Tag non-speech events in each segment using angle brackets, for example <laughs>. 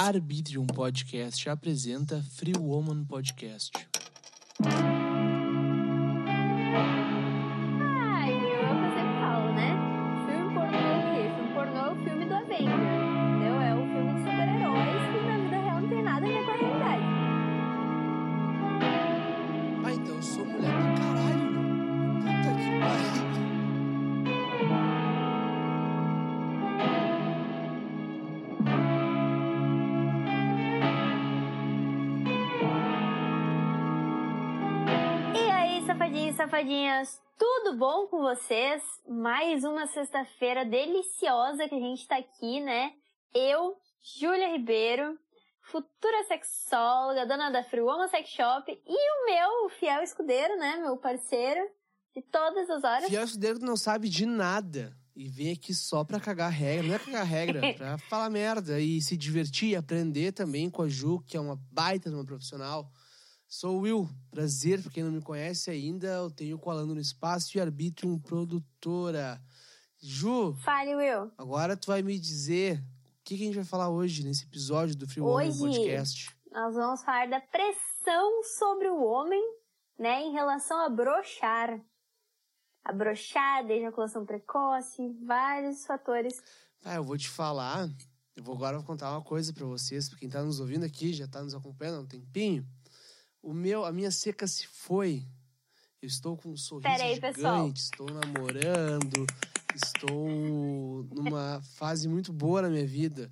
Arbitrium Podcast apresenta Free Woman Podcast. Safadinhas, tudo bom com vocês? Mais uma sexta-feira deliciosa que a gente tá aqui, né? Eu, Júlia Ribeiro, futura sexóloga, dona da Free Woman Sex Shop e o meu fiel escudeiro, né? Meu parceiro de todas as horas. Fiel escudeiro que não sabe de nada e vem aqui só pra cagar regra. Não é cagar regra, <laughs> pra falar merda e se divertir e aprender também com a Ju, que é uma baita de uma profissional. Sou o Will, prazer, pra quem não me conhece ainda, eu tenho Colando no Espaço e Arbitrium Produtora. Ju, Fale, Will. agora tu vai me dizer o que, que a gente vai falar hoje nesse episódio do Free Woman Hoje? Podcast. Nós vamos falar da pressão sobre o homem, né, em relação a brochar. A brochada, ejaculação precoce, vários fatores. Ah, eu vou te falar. Eu vou agora contar uma coisa pra vocês, pra quem tá nos ouvindo aqui, já tá nos acompanhando há um tempinho. O meu, a minha seca se foi. Eu estou com um sorriso Pera aí, gigante, pessoal. estou namorando, estou numa fase muito boa na minha vida.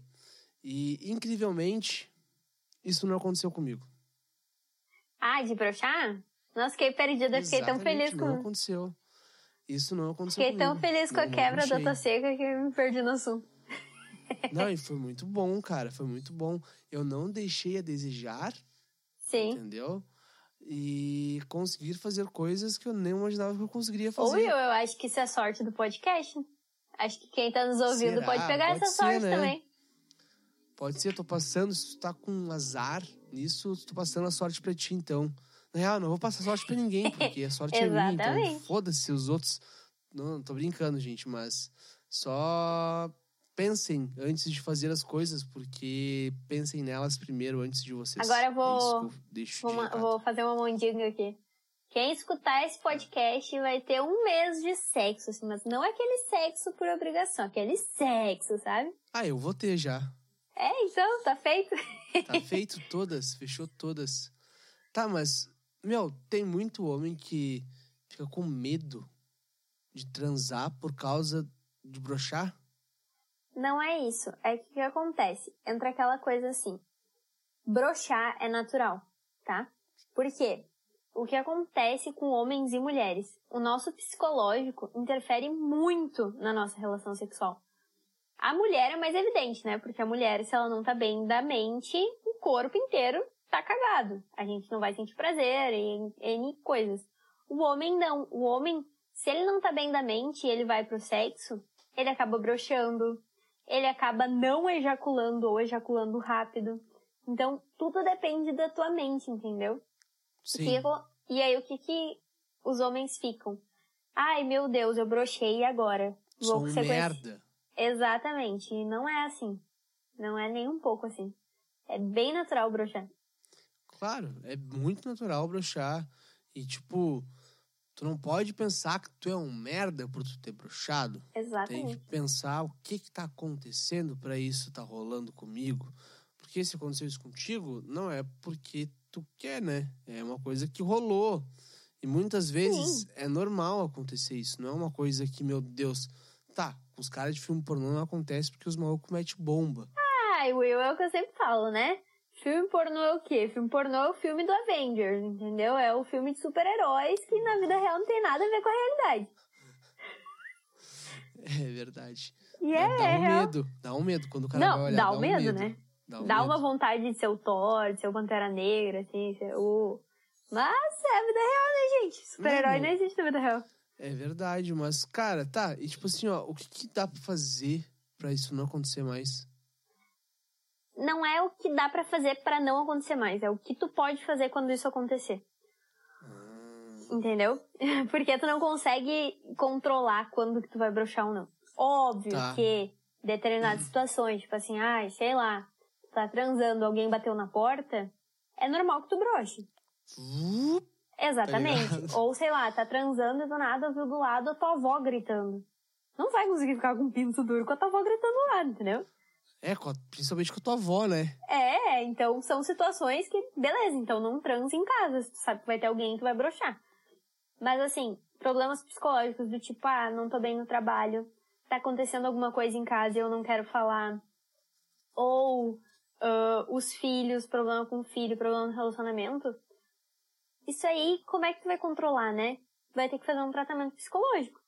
E, incrivelmente, isso não aconteceu comigo. Ah, de brochar? Nossa, fiquei perdida, fiquei tão feliz Não com. aconteceu. Isso não aconteceu Fiquei tão comigo. feliz com a Não- não quebra da brochei. tua seca que me perdi no assunto. Não, e foi muito bom, cara. Foi muito bom. Eu não deixei a desejar, Sim. entendeu? E conseguir fazer coisas que eu nem imaginava que eu conseguiria Ou fazer. eu, eu acho que isso é sorte do podcast. Acho que quem tá nos ouvindo Será? pode pegar Pode essa ser, sorte né? também. Pode ser, tô passando, se tu tá com azar nisso, tô passando a sorte pra ti, então. Na real, não vou passar sorte pra ninguém, porque a sorte é minha, então <laughs> foda-se os outros. Não, tô brincando, gente, mas só pensem antes de fazer as coisas, porque pensem nelas primeiro antes de vocês. Agora eu vou- É eu Vou, vou fazer uma mandinga aqui. Quem escutar esse podcast vai ter um mês de sexo, assim, mas não aquele sexo por obrigação, aquele sexo, sabe? Ah, eu vou ter já. É, então, tá feito. Tá feito todas, fechou todas. Tá, mas, meu, tem muito homem que fica com medo de transar por causa de brochar. Não é isso. É que o que acontece? Entra aquela coisa assim. Brochar é natural, tá? Por quê? O que acontece com homens e mulheres? O nosso psicológico interfere muito na nossa relação sexual. A mulher é mais evidente, né? Porque a mulher, se ela não tá bem da mente, o corpo inteiro tá cagado. A gente não vai sentir prazer em N coisas. O homem não. O homem, se ele não tá bem da mente e ele vai pro sexo, ele acaba broxando, ele acaba não ejaculando ou ejaculando rápido. Então, tudo depende da tua mente, entendeu? Sim. e aí, o que que os homens ficam? Ai, meu Deus, eu brochei e agora? Sou um merda. Exatamente. E não é assim. Não é nem um pouco assim. É bem natural brochar. Claro, é muito natural brochar. E, tipo, tu não pode pensar que tu é um merda por tu ter. Tem Exatamente. que pensar o que que tá acontecendo pra isso tá rolando comigo. Porque se aconteceu isso contigo, não é porque tu quer, né? É uma coisa que rolou. E muitas vezes é normal acontecer isso. Não é uma coisa que, meu Deus, tá, com os caras de filme pornô não acontece porque os malucos metem bomba. Ai, Will, é o que eu sempre falo, né? Filme pornô é o quê? Filme pornô é o filme do Avengers, entendeu? É o filme de super-heróis que na vida real não tem nada a ver com a realidade. <laughs> É verdade. E dá, é, dá é um real. medo. Dá um medo quando o cara vai Não, olhar. dá um o medo, né? Dá, um Dá medo. uma vontade de ser o Thor, de ser o Pantera Negra, assim, ser o... Mas é a vida real, né, gente? Super-herói Não, não existe na vida real. É verdade, mas, cara, tá. E tipo assim, ó, o que, que dá pra fazer pra isso não acontecer mais? Não é o que dá pra fazer pra não acontecer mais, é o que tu pode fazer quando isso acontecer. Ah, Entendeu? <laughs> Porque tu não consegue controlar quando que tu vai broxar ou não. Óbvio Tá. que determinadas situações, tipo assim, ai, sei lá, tá transando, alguém bateu na porta, é normal que tu broche. Uh, Exatamente. Tá Ou sei lá, tá transando e do nada viu do lado a tua avó gritando. Não vai conseguir ficar com um pinto duro com a tua avó gritando do lado, entendeu? É, principalmente com a tua avó, né? É, então são situações que, beleza, então não transa em casa, se tu sabe que vai ter alguém que vai broxar. Mas assim, problemas psicológicos do tipo, ah, não tô bem no trabalho, tá acontecendo alguma coisa em casa e eu não quero falar. Ou ah, os filhos, problema com o filho, problema no relacionamento. Isso aí, como é que tu vai controlar, né? Vai ter que fazer um tratamento psicológico.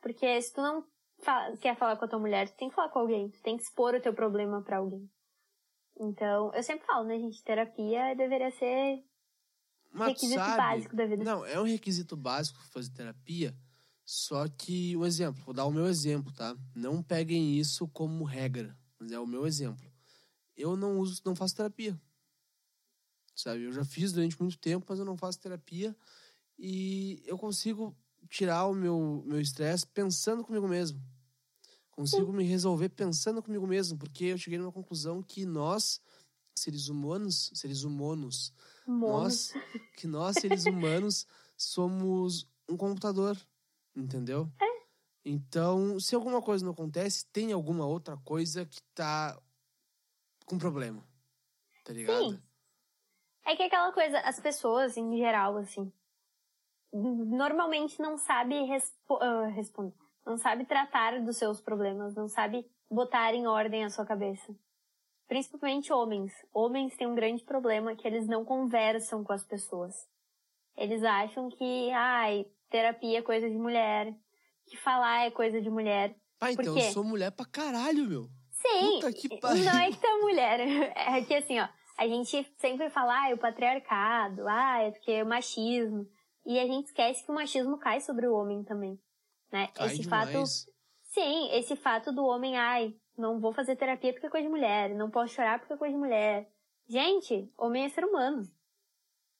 Porque se tu não fa- quer falar com a tua mulher, tu tem que falar com alguém, tu tem que expor o teu problema pra alguém. Então, eu sempre falo, né, gente? Terapia deveria ser Mas requisito sabe, básico da vida. Não, é um requisito básico fazer terapia, só que um exemplo, vou dar o meu exemplo, tá? Não peguem isso como regra, mas é o meu exemplo. Eu não uso, não faço terapia. Sabe? Eu já fiz durante muito tempo, mas eu não faço terapia e eu consigo tirar o meu meu estresse pensando comigo mesmo. Consigo me resolver pensando comigo mesmo, porque eu cheguei numa conclusão que nós, seres humanos, seres humanos, nós, que nós, seres humanos, somos um computador, entendeu? É. Então, se alguma coisa não acontece, tem alguma outra coisa que tá com problema. Tá ligado? Sim. É que aquela coisa, as pessoas, em geral, assim, normalmente não sabe respo ah, responder. Não sabe tratar dos seus problemas, não sabe botar em ordem a sua cabeça. Principalmente homens. Homens têm um grande problema que eles não conversam com as pessoas. Eles acham que, ai, terapia é coisa de mulher, que falar é coisa de mulher. Por então eu sou mulher pra caralho, meu. Sim, Puta que pariu. não é que é mulher. <laughs> É que assim, ó, a gente sempre fala, ah, é o patriarcado, ah, é porque é o machismo. E a gente esquece que o machismo cai sobre o homem também. Né? Cai esse demais. fato. Sim, esse fato do homem, ai, não vou fazer terapia porque é coisa de mulher, não posso chorar porque é coisa de mulher. Gente, homem é ser humano.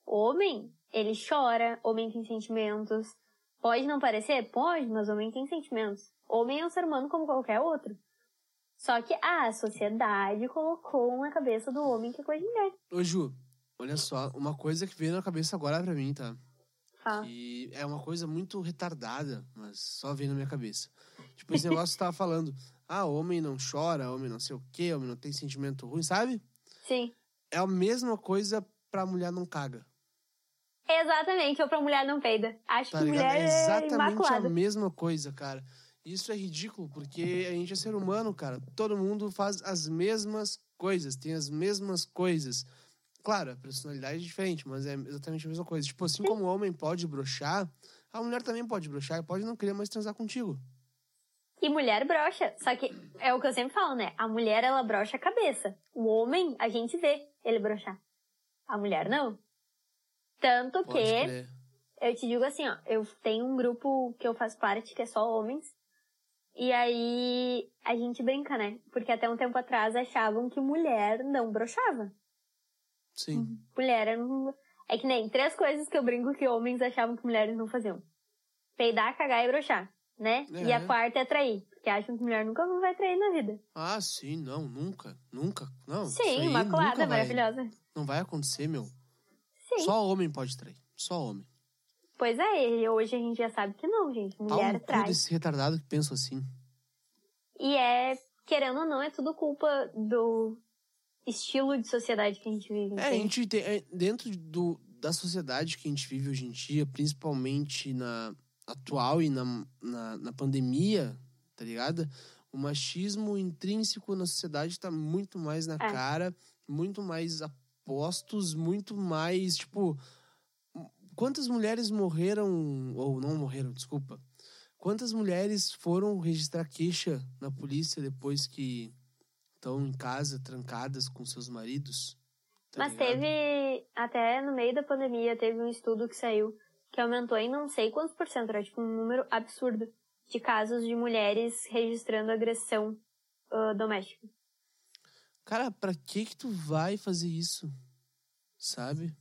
Homem, ele chora, homem tem sentimentos. Pode não parecer? Pode, mas homem tem sentimentos. Homem é um ser humano como qualquer outro. Só que ah, a sociedade colocou na cabeça do homem que é coisa de mulher. Ô, Ju, olha só, uma coisa que veio na cabeça agora pra mim, tá? Fala. E é uma coisa muito retardada, mas só veio na minha cabeça. Tipo, esse negócio que tava falando, <laughs> ah, homem não chora, homem não sei o quê, homem não tem sentimento ruim, sabe? Sim. É a mesma coisa pra mulher não caga. Exatamente, ou pra mulher não peida. Acho Tá que ligado? mulher É é exatamente a mesma coisa, cara. Isso é ridículo, porque a gente é ser humano, cara. Todo mundo faz as mesmas coisas, tem as mesmas coisas. Claro, a personalidade é diferente, mas é exatamente a mesma coisa. Tipo, assim como o homem pode broxar, a mulher também pode broxar e pode não querer mais transar contigo. E mulher brocha. Só que é o que eu sempre falo, né? A mulher, ela brocha a cabeça. O homem, a gente vê ele brochar. A mulher, não. Tanto Pode que, crer. eu te digo assim, ó. Eu tenho um grupo que eu faço parte, que é só homens. E aí, a gente brinca, né? Porque até um tempo atrás achavam que mulher não brochava. Sim. Mulher era um... É que nem três coisas que eu brinco que homens achavam que mulheres não faziam. Peidar, cagar e brochar, né? É. E a quarta é trair. Porque acham que mulher nunca vai trair na vida. Ah, sim, não, nunca. Nunca. Não. Sim, imaculada, vai- maravilhosa. Não vai acontecer, meu. Sim. Só homem pode trair. Só homem. Pois é, e hoje a gente já sabe que não, gente. Pau Mulher cu trai. desse retardado que pensa assim. E é, querendo ou não, é tudo culpa do estilo de sociedade que a gente vive. É, a gente tem, é, dentro do, da sociedade que a gente vive hoje em dia, principalmente na atual e na, na, na pandemia, tá ligado? O machismo intrínseco na sociedade tá muito mais na É. cara, muito mais apostos, muito mais, tipo... Quantas mulheres morreram, ou não morreram, desculpa. Quantas mulheres foram registrar queixa na polícia depois que estão em casa, trancadas com seus maridos? Tá Mas ligado? teve, até no meio da pandemia, teve um estudo que saiu que aumentou em não sei quantos por cento, era tipo um número absurdo de casos de mulheres registrando agressão ah, doméstica. Cara, pra que que tu vai fazer isso? Sabe?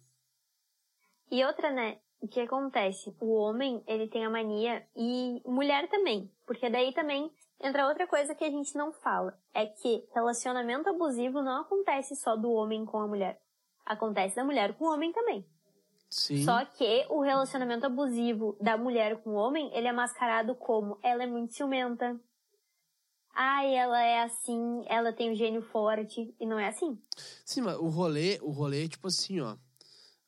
E outra, né? O que acontece? O homem, ele tem a mania, e mulher também, porque daí também Entra outra coisa que a gente não fala, é que relacionamento abusivo não acontece só do homem com a mulher. Acontece da mulher com o homem também. Sim. Só que o relacionamento abusivo da mulher com o homem, ele é mascarado como ela é muito ciumenta. Ai, ela é assim, ela tem um gênio forte. E não é assim. Sim, mas o rolê, o rolê é tipo assim, ó.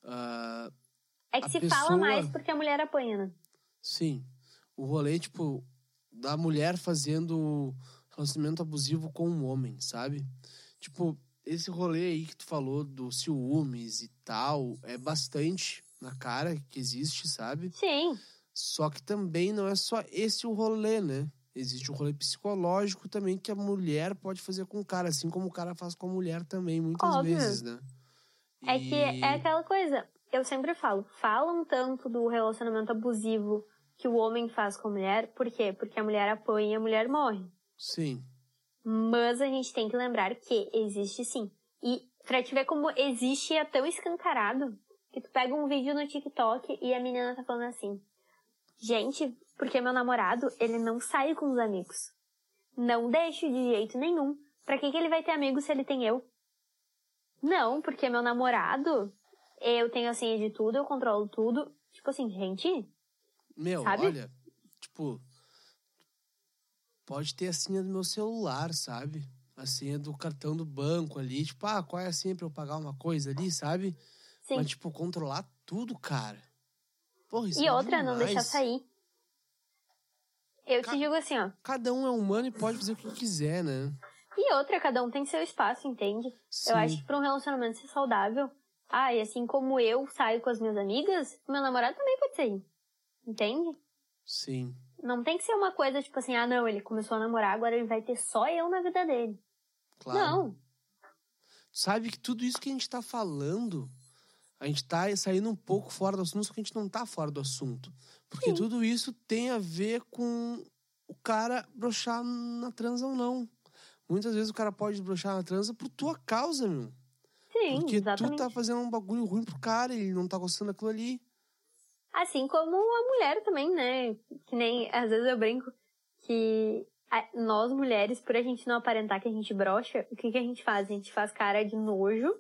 ah, É que se pessoa- fala mais porque a mulher apanha, né? sim. O rolê, tipo, da mulher fazendo relacionamento abusivo com um homem, sabe? Tipo, esse rolê aí que tu falou do ciúmes e tal, é bastante na cara que existe, sabe? Sim. Só que também não é só esse o rolê, né? Existe o rolê psicológico também que a mulher pode fazer com o cara, assim como o cara faz com a mulher também, muitas Óbvio. vezes, né? É E- que é aquela coisa. Eu sempre falo, falam tanto do relacionamento abusivo que o homem faz com a mulher. Por quê? Porque a mulher apanha e a mulher morre. Sim, Mas a gente tem que lembrar que existe sim. E pra te ver como existe é tão escancarado que tu pega um vídeo no TikTok e a menina tá falando assim: Gente, porque meu namorado, ele não sai com os amigos. Não deixo de jeito nenhum. Pra que, que ele vai ter amigos se ele tem eu? Não, porque meu namorado, eu tenho a senha de tudo, eu controlo tudo. Tipo assim, gente, Meu, Sabe? olha, tipo, pode ter a senha do meu celular, sabe? A senha do cartão do banco ali, tipo, ah, qual é a senha pra eu pagar uma coisa ali, sabe? sim. Mas, tipo, controlar tudo, cara. Porra, isso e é outra, não demais. deixar sair. Eu Ca- te digo assim, ó. Cada um é humano e pode fazer o que quiser, né? E outra, cada um tem seu espaço, entende? Sim. Eu acho que pra um relacionamento ser saudável, ah, e assim como eu saio com as minhas amigas, meu namorado também pode sair. Entende? Sim. Não tem que ser uma coisa tipo assim, ah, não, ele começou a namorar, agora ele vai ter só eu na vida dele. Claro. Não. Sabe que tudo isso que a gente tá falando, a gente tá saindo um pouco fora do assunto, só que a gente não tá fora do assunto. Porque Sim. tudo isso tem a ver com o cara broxar na transa ou não. Muitas vezes o cara pode broxar na transa por tua causa, meu. Sim, Porque exatamente. tu tá fazendo um bagulho ruim pro cara, ele não tá gostando daquilo ali. Assim como a mulher também, né? Que nem, às vezes eu brinco que a- nós mulheres, por a gente não aparentar que a gente brocha, o que, que a gente faz? A gente faz cara de nojo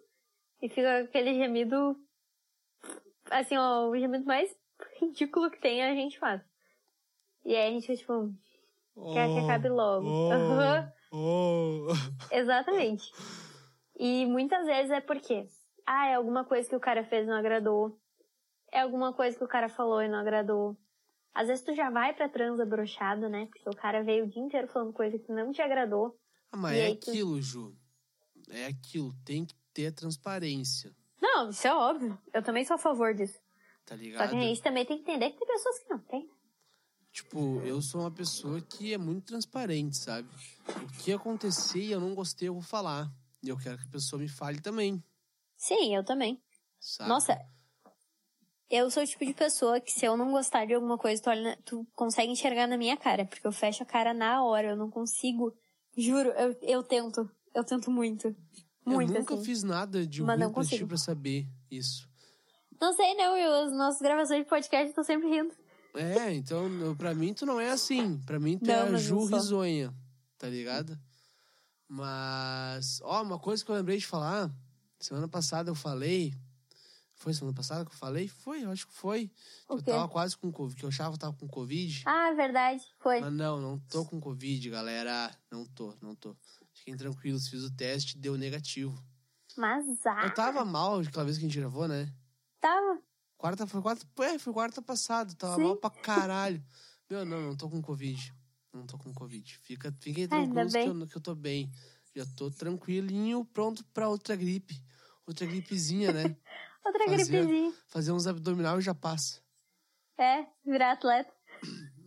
e fica aquele gemido. Assim, ó, o gemido mais <laughs> ridículo que tem a gente faz. E aí a gente fica tipo, quer que acabe logo. Aham. oh. Exatamente. E muitas vezes é porque, ah, é alguma coisa que o cara fez e não agradou. É alguma coisa que o cara falou e não agradou. Às vezes tu já vai pra transa brochado, né? Porque o cara veio o dia inteiro falando coisa que não te agradou. Ah, mas é tu- aquilo, Ju. É aquilo. Tem que ter transparência, Não, isso é óbvio. Eu também sou a favor disso. tá Só ligado? que a gente também tem que entender que tem pessoas que não tem. Tipo, eu sou uma pessoa que é muito transparente, sabe? O que acontecer e eu não gostei, eu vou falar. E eu quero que a pessoa me fale também, Sim, eu também. sabe? Nossa, eu sou o tipo de pessoa que se eu não gostar de alguma coisa, tu, olha tu consegue enxergar na minha cara. Porque eu fecho a cara na hora, eu não consigo. Juro, eu, eu tento. Eu tento muito. eu Muito, nunca assim. fiz nada de Mas ruim pra ti pra saber isso. Não sei, não. Eu, as nossas gravações de podcast estão sempre rindo. É, então, eu- pra mim tu não é assim. Pra mim tu Não, é a Ju risonha, tá ligado? Mas, ó, uma coisa que eu lembrei de falar, semana passada eu falei, foi semana passada que eu falei? Foi, eu acho que foi. O eu quê? tava quase com Covid, que eu achava que eu tava com Covid. Ah, verdade. Foi. Mas não, não tô com Covid, galera. Não tô, não tô. Fiquem tranquilos, fiz o teste, deu negativo. Mas ah, Eu tava mal aquela vez que a gente gravou, né? tava. Quarta, foi quarta, é, foi quarta passada, tava Sim. mal pra caralho. Meu, não, não tô com Covid. Não tô com Covid. Fica, fiquem tranquilos que eu, que eu tô bem. Já tô tranquilinho, pronto pra outra gripe. Outra gripezinha, né? <laughs> Outra Fazia- gripezinha. Fazer uns abdominal e já passa. É, virar atleta.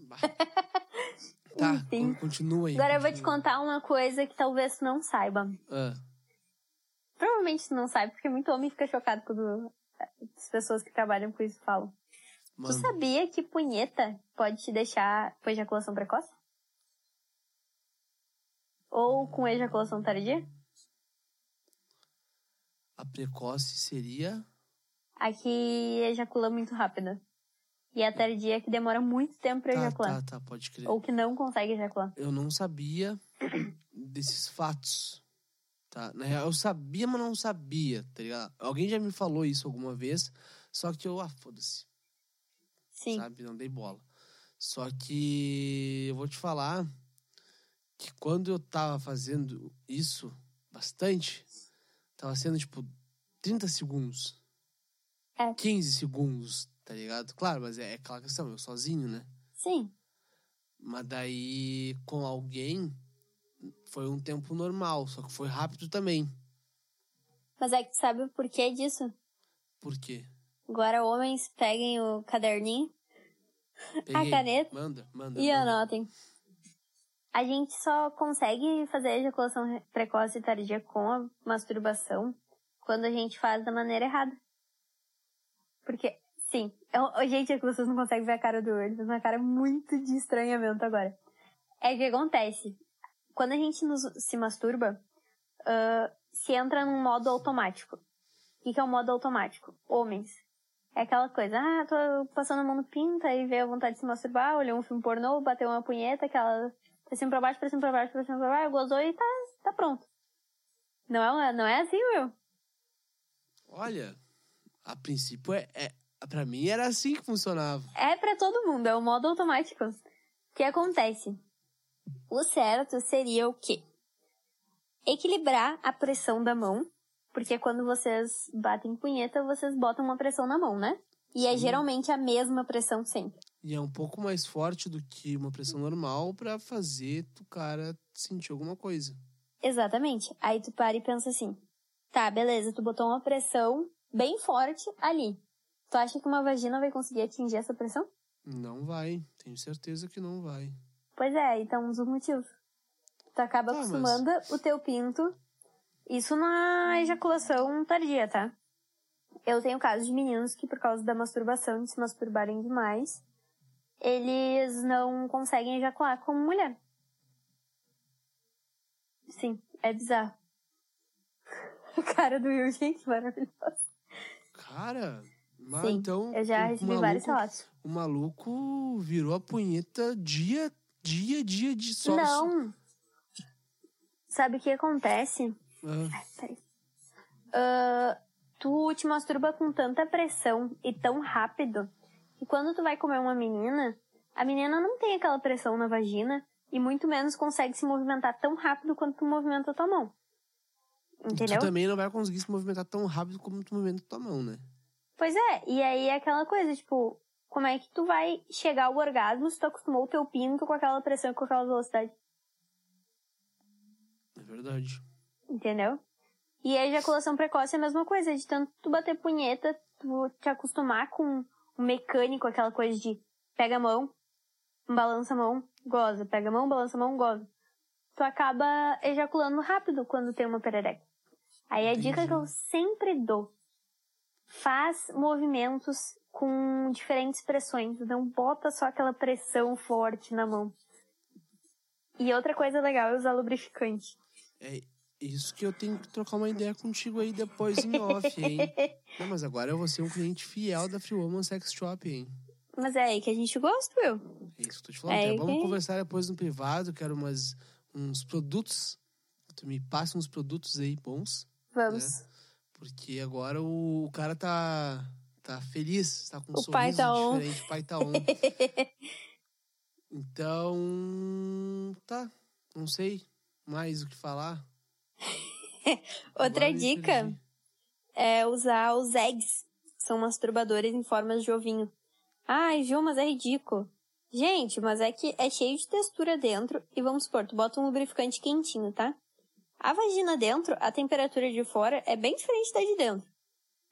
<laughs> Tá, Enfim. con- continua aí. Agora eu vou te continua. contar uma coisa que talvez tu não saiba. Ah, Provavelmente tu não sabe, porque muito homem fica chocado quando as pessoas que trabalham com isso falam. Tu mano. sabia que punheta pode te deixar com ejaculação precoce? Ou com ejaculação tardia? A precoce seria. A que ejacula muito rápida. E a tardia que demora muito tempo pra Tá, ejacular. tá, tá, pode crer. Ou que não consegue ejacular. Eu não sabia desses fatos. Tá? Na real, eu sabia, mas não sabia, tá ligado? Alguém já me falou isso alguma vez, só que eu, ah, foda-se, Sim. sabe? Não dei bola. Só que eu vou te falar que quando eu tava fazendo isso bastante, tava sendo tipo 30 segundos. É. 15 segundos, tá ligado? Claro, mas é, é aquela questão, eu sozinho, né? Sim. Mas daí com alguém foi um tempo normal, só que foi rápido também. Mas é que tu sabe o porquê disso? Por quê? Agora homens peguem o caderninho Peguei. caneta Manda, manda. e manda. anotem. A gente só consegue fazer a ejaculação re- precoce e tardia com a masturbação quando a gente faz da maneira errada. Porque, sim, eu, eu- gente, é que vocês não conseguem ver a cara do Word, fez uma cara muito de estranhamento agora. É que acontece. Quando a gente nos- se masturba, ah, se entra num modo automático. O que, que é o modo automático? Homens. É aquela coisa, ah, tô passando a mão no pinto, aí veio a vontade de se masturbar, olhou um filme pornô, bateu uma punheta, aquela pra cima pra baixo, pra cima pra baixo, pra cima pra baixo, gozou e tá, tá pronto. Não é, não é assim, Will? Olha, a princípio é, é. Pra mim era assim que funcionava. É pra todo mundo, é o modo automático. O que acontece? O certo seria o quê? Equilibrar a pressão da mão, porque quando vocês batem punheta, vocês botam uma pressão na mão, né? E é Sim. geralmente a mesma pressão sempre. E é um pouco mais forte do que uma pressão normal pra fazer o cara sentir alguma coisa. Exatamente. Aí tu para e pensa assim: tá, beleza, tu botou uma pressão bem forte ali. Tu acha que uma vagina vai conseguir atingir essa pressão? Não vai, tenho certeza que não vai. Pois é, então um dos motivos. Tu acaba Tá, mas- acostumando o teu pinto. Isso na ejaculação tardia, tá? Eu tenho casos de meninos que, por causa da masturbação, de se masturbarem demais, eles não conseguem ejacular como mulher. Sim, é bizarro. <laughs> A cara do Will, gente, maravilhosa. Cara, mas Sim, então. Eu já recebi vários relatos. O maluco virou a punheta dia, dia, dia de só. Não! Sabe o que acontece? Ah. Ah, tu te masturba com tanta pressão e tão rápido que quando tu vai comer uma menina, a menina não tem aquela pressão na vagina e muito menos consegue se movimentar tão rápido quanto tu movimenta a tua mão. Entendeu? Tu também não vai conseguir se movimentar tão rápido como tu movimenta tua mão, né? Pois é, e aí é aquela coisa, tipo, como é que tu vai chegar ao orgasmo se tu acostumou o teu pinto com aquela pressão e com aquela velocidade? É verdade. Entendeu? E a ejaculação precoce é a mesma coisa, de tanto tu bater punheta, tu te acostumar com o mecânico, aquela coisa de pega a mão, balança a mão, goza, pega a mão, balança a mão, goza. Tu acaba ejaculando rápido quando tem uma perereca. Aí a Entendi. dica que eu sempre dou, faz movimentos com diferentes pressões, não bota só aquela pressão forte na mão. E outra coisa legal é usar lubrificante. É isso que eu tenho que trocar uma ideia contigo aí depois em off, hein? <laughs> Não, mas agora eu vou ser um cliente fiel da Free Woman Sex Shop, hein? Mas é aí que a gente gosta, Will. É isso que eu tô te falando. É, Até Vamos que- conversar depois no privado. Quero umas, uns produtos. Tu me passa uns produtos aí bons. Vamos. Porque agora o, o cara tá, tá feliz, tá com um O pai sorriso tá on. diferente. O pai tá on. <laughs> então, tá. Não sei mais o que falar. <laughs> Outra Agora dica é usar os eggs. São masturbadores em formas de ovinho. Ai, Ju, mas é ridículo. Gente, mas é que é cheio de textura dentro e vamos supor, tu bota um lubrificante quentinho, tá? A vagina dentro, a temperatura de fora é bem diferente da de dentro.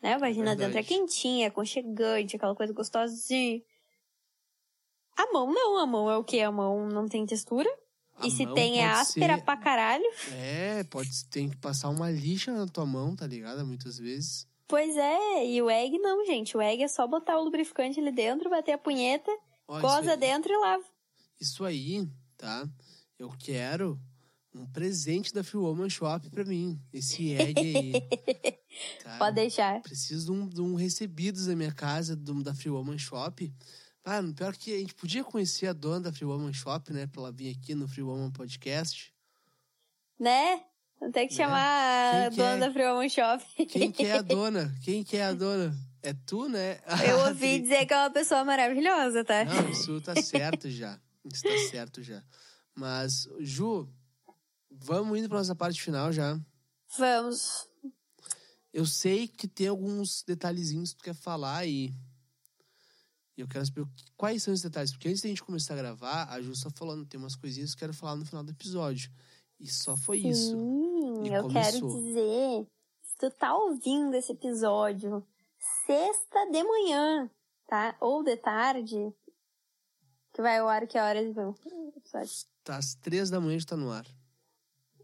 Né? A vagina Verdade. dentro é quentinha, é aconchegante, aquela coisa gostosinha. A mão não, a mão é o quê? A mão não tem textura. A e se tem é áspera ser- pra caralho. É, pode tem que passar uma lixa na tua mão, tá ligado? Muitas vezes. Pois é, e o egg não, gente. O egg é só botar o lubrificante ali dentro, bater a punheta, Ó, goza dentro e lava. Isso aí, tá? Eu quero um presente da Free Woman Shop pra mim. Esse egg aí. <laughs> tá? Pode deixar. Preciso de um, de um recebidos da minha casa, do, da Free Woman Shop, Ah, pior que a gente podia conhecer a dona da Free Woman Shop, né? Pra ela vir aqui no Free Woman Podcast. Né? Ter que Né? chamar a Quem dona é? da Free Woman Shop. Quem que é a <laughs> dona? Quem que é a dona? É tu, né? Eu <laughs> ouvi dizer que é uma pessoa maravilhosa, tá? Não, isso tá certo já. Isso tá certo já. Mas, Ju, vamos indo pra nossa parte final já. Vamos. Eu sei que tem alguns detalhezinhos que tu quer falar e e eu quero saber o quais são esses detalhes. Porque antes da gente começar a gravar, a Ju só falando, tem umas coisinhas que eu quero falar no final do episódio. E só foi isso. Sim, E eu começou. quero dizer, se tu tá ouvindo esse episódio sexta de manhã, tá? Ou de tarde, que vai ao ar que horas vão? episódio. Tá às três da manhã já tá no ar.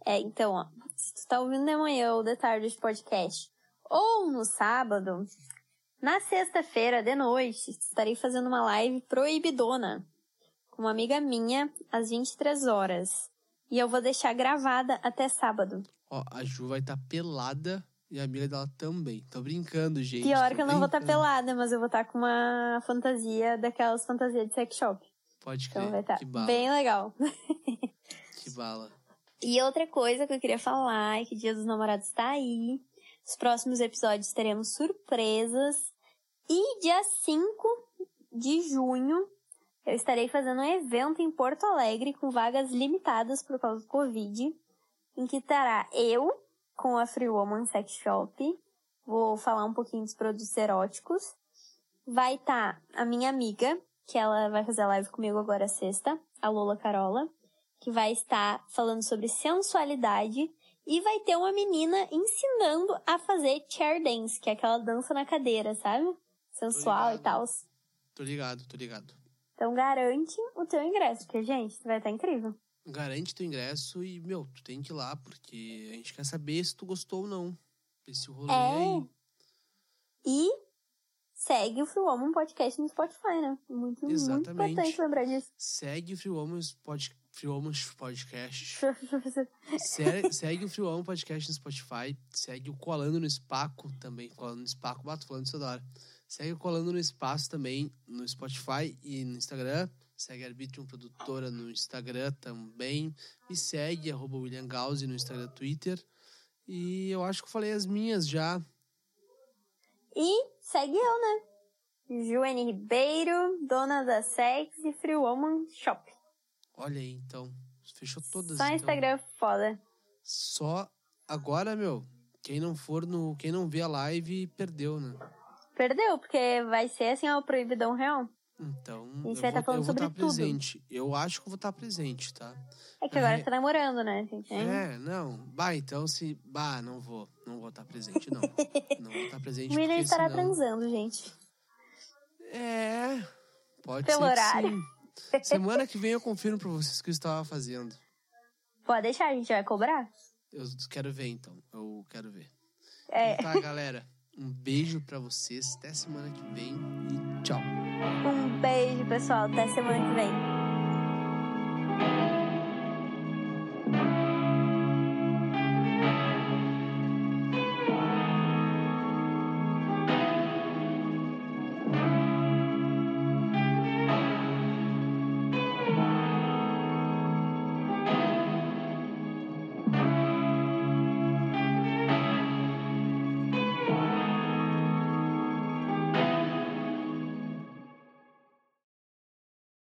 É, então, ó, se tu tá ouvindo de manhã ou de tarde esse podcast, ou no sábado, na sexta-feira de noite, estarei fazendo uma live proibidona com uma amiga minha às 23 horas. E eu vou deixar gravada até sábado. Ó, a Ju vai estar tá pelada e a amiga dela também. Tô brincando, gente. Pior que eu não vou estar brincando. pelada, mas eu vou estar com uma fantasia daquelas fantasias de sex shop. Pode Então crer. vai estar que bala. bem legal. Que bala. E outra coisa que eu queria falar é que Dia dos Namorados está aí. Os próximos episódios teremos surpresas. E dia 5 de junho eu estarei fazendo um evento em Porto Alegre com vagas limitadas por causa do Covid. Em que estará eu com a Free Woman Sex Shop. Vou falar um pouquinho dos produtos eróticos. Vai estar a minha amiga, que ela vai fazer live comigo agora sexta, a Lola Carola que vai estar falando sobre sensualidade e vai ter uma menina ensinando a fazer chair dance, que é aquela dança na cadeira, sabe? Sensual e tal. Tô ligado, tô ligado. Então garante o teu ingresso, porque, gente, vai estar incrível. Garante teu ingresso e, meu, tu tem que ir lá, porque a gente quer saber se tu gostou ou não. Esse rolê É. aí. E segue o Free Woman Podcast no Spotify, né? Muito, muito importante lembrar disso. Segue o Free Woman's pod, Free Woman's Podcast. <laughs> Se- segue o Free Woman Podcast no Spotify. Segue o Colando no Espaco também. Colando no Espaco, bato falando isso toda hora. Segue o Colando no Espaço também no Spotify e no Instagram. Segue a Arbitrium Produtora no Instagram também. Me segue, arroba William Gauss no Instagram e Twitter. E eu acho que eu falei as minhas já. E segue eu, né? Joane Ribeiro, dona da Sex e Free Woman Shop. Olha aí, então. Fechou todas. Só então. Instagram foda. Só agora, meu. Quem não for no. Quem não vê a live, perdeu, né? Perdeu, porque vai ser assim, ó, proibidão real. Então. A gente eu tá vou, falando eu vou sobre estar tudo. presente. Eu acho que eu vou estar presente, tá? É que agora É. você tá namorando, né, gente? É, não. Bah, então se. Bah, não vou. Não vou estar presente, não. <laughs> não vou estar presente. O William estará senão... transando, gente. É. Pode Pelo ser. que horário. sim. <laughs> Semana que vem eu confirmo pra vocês o que eu estava fazendo. Pode deixar, a gente vai cobrar. Eu quero ver, então. Eu quero ver. É. Então tá, galera. Um beijo pra vocês. Até semana que vem e. Um beijo, pessoal. Até semana que vem.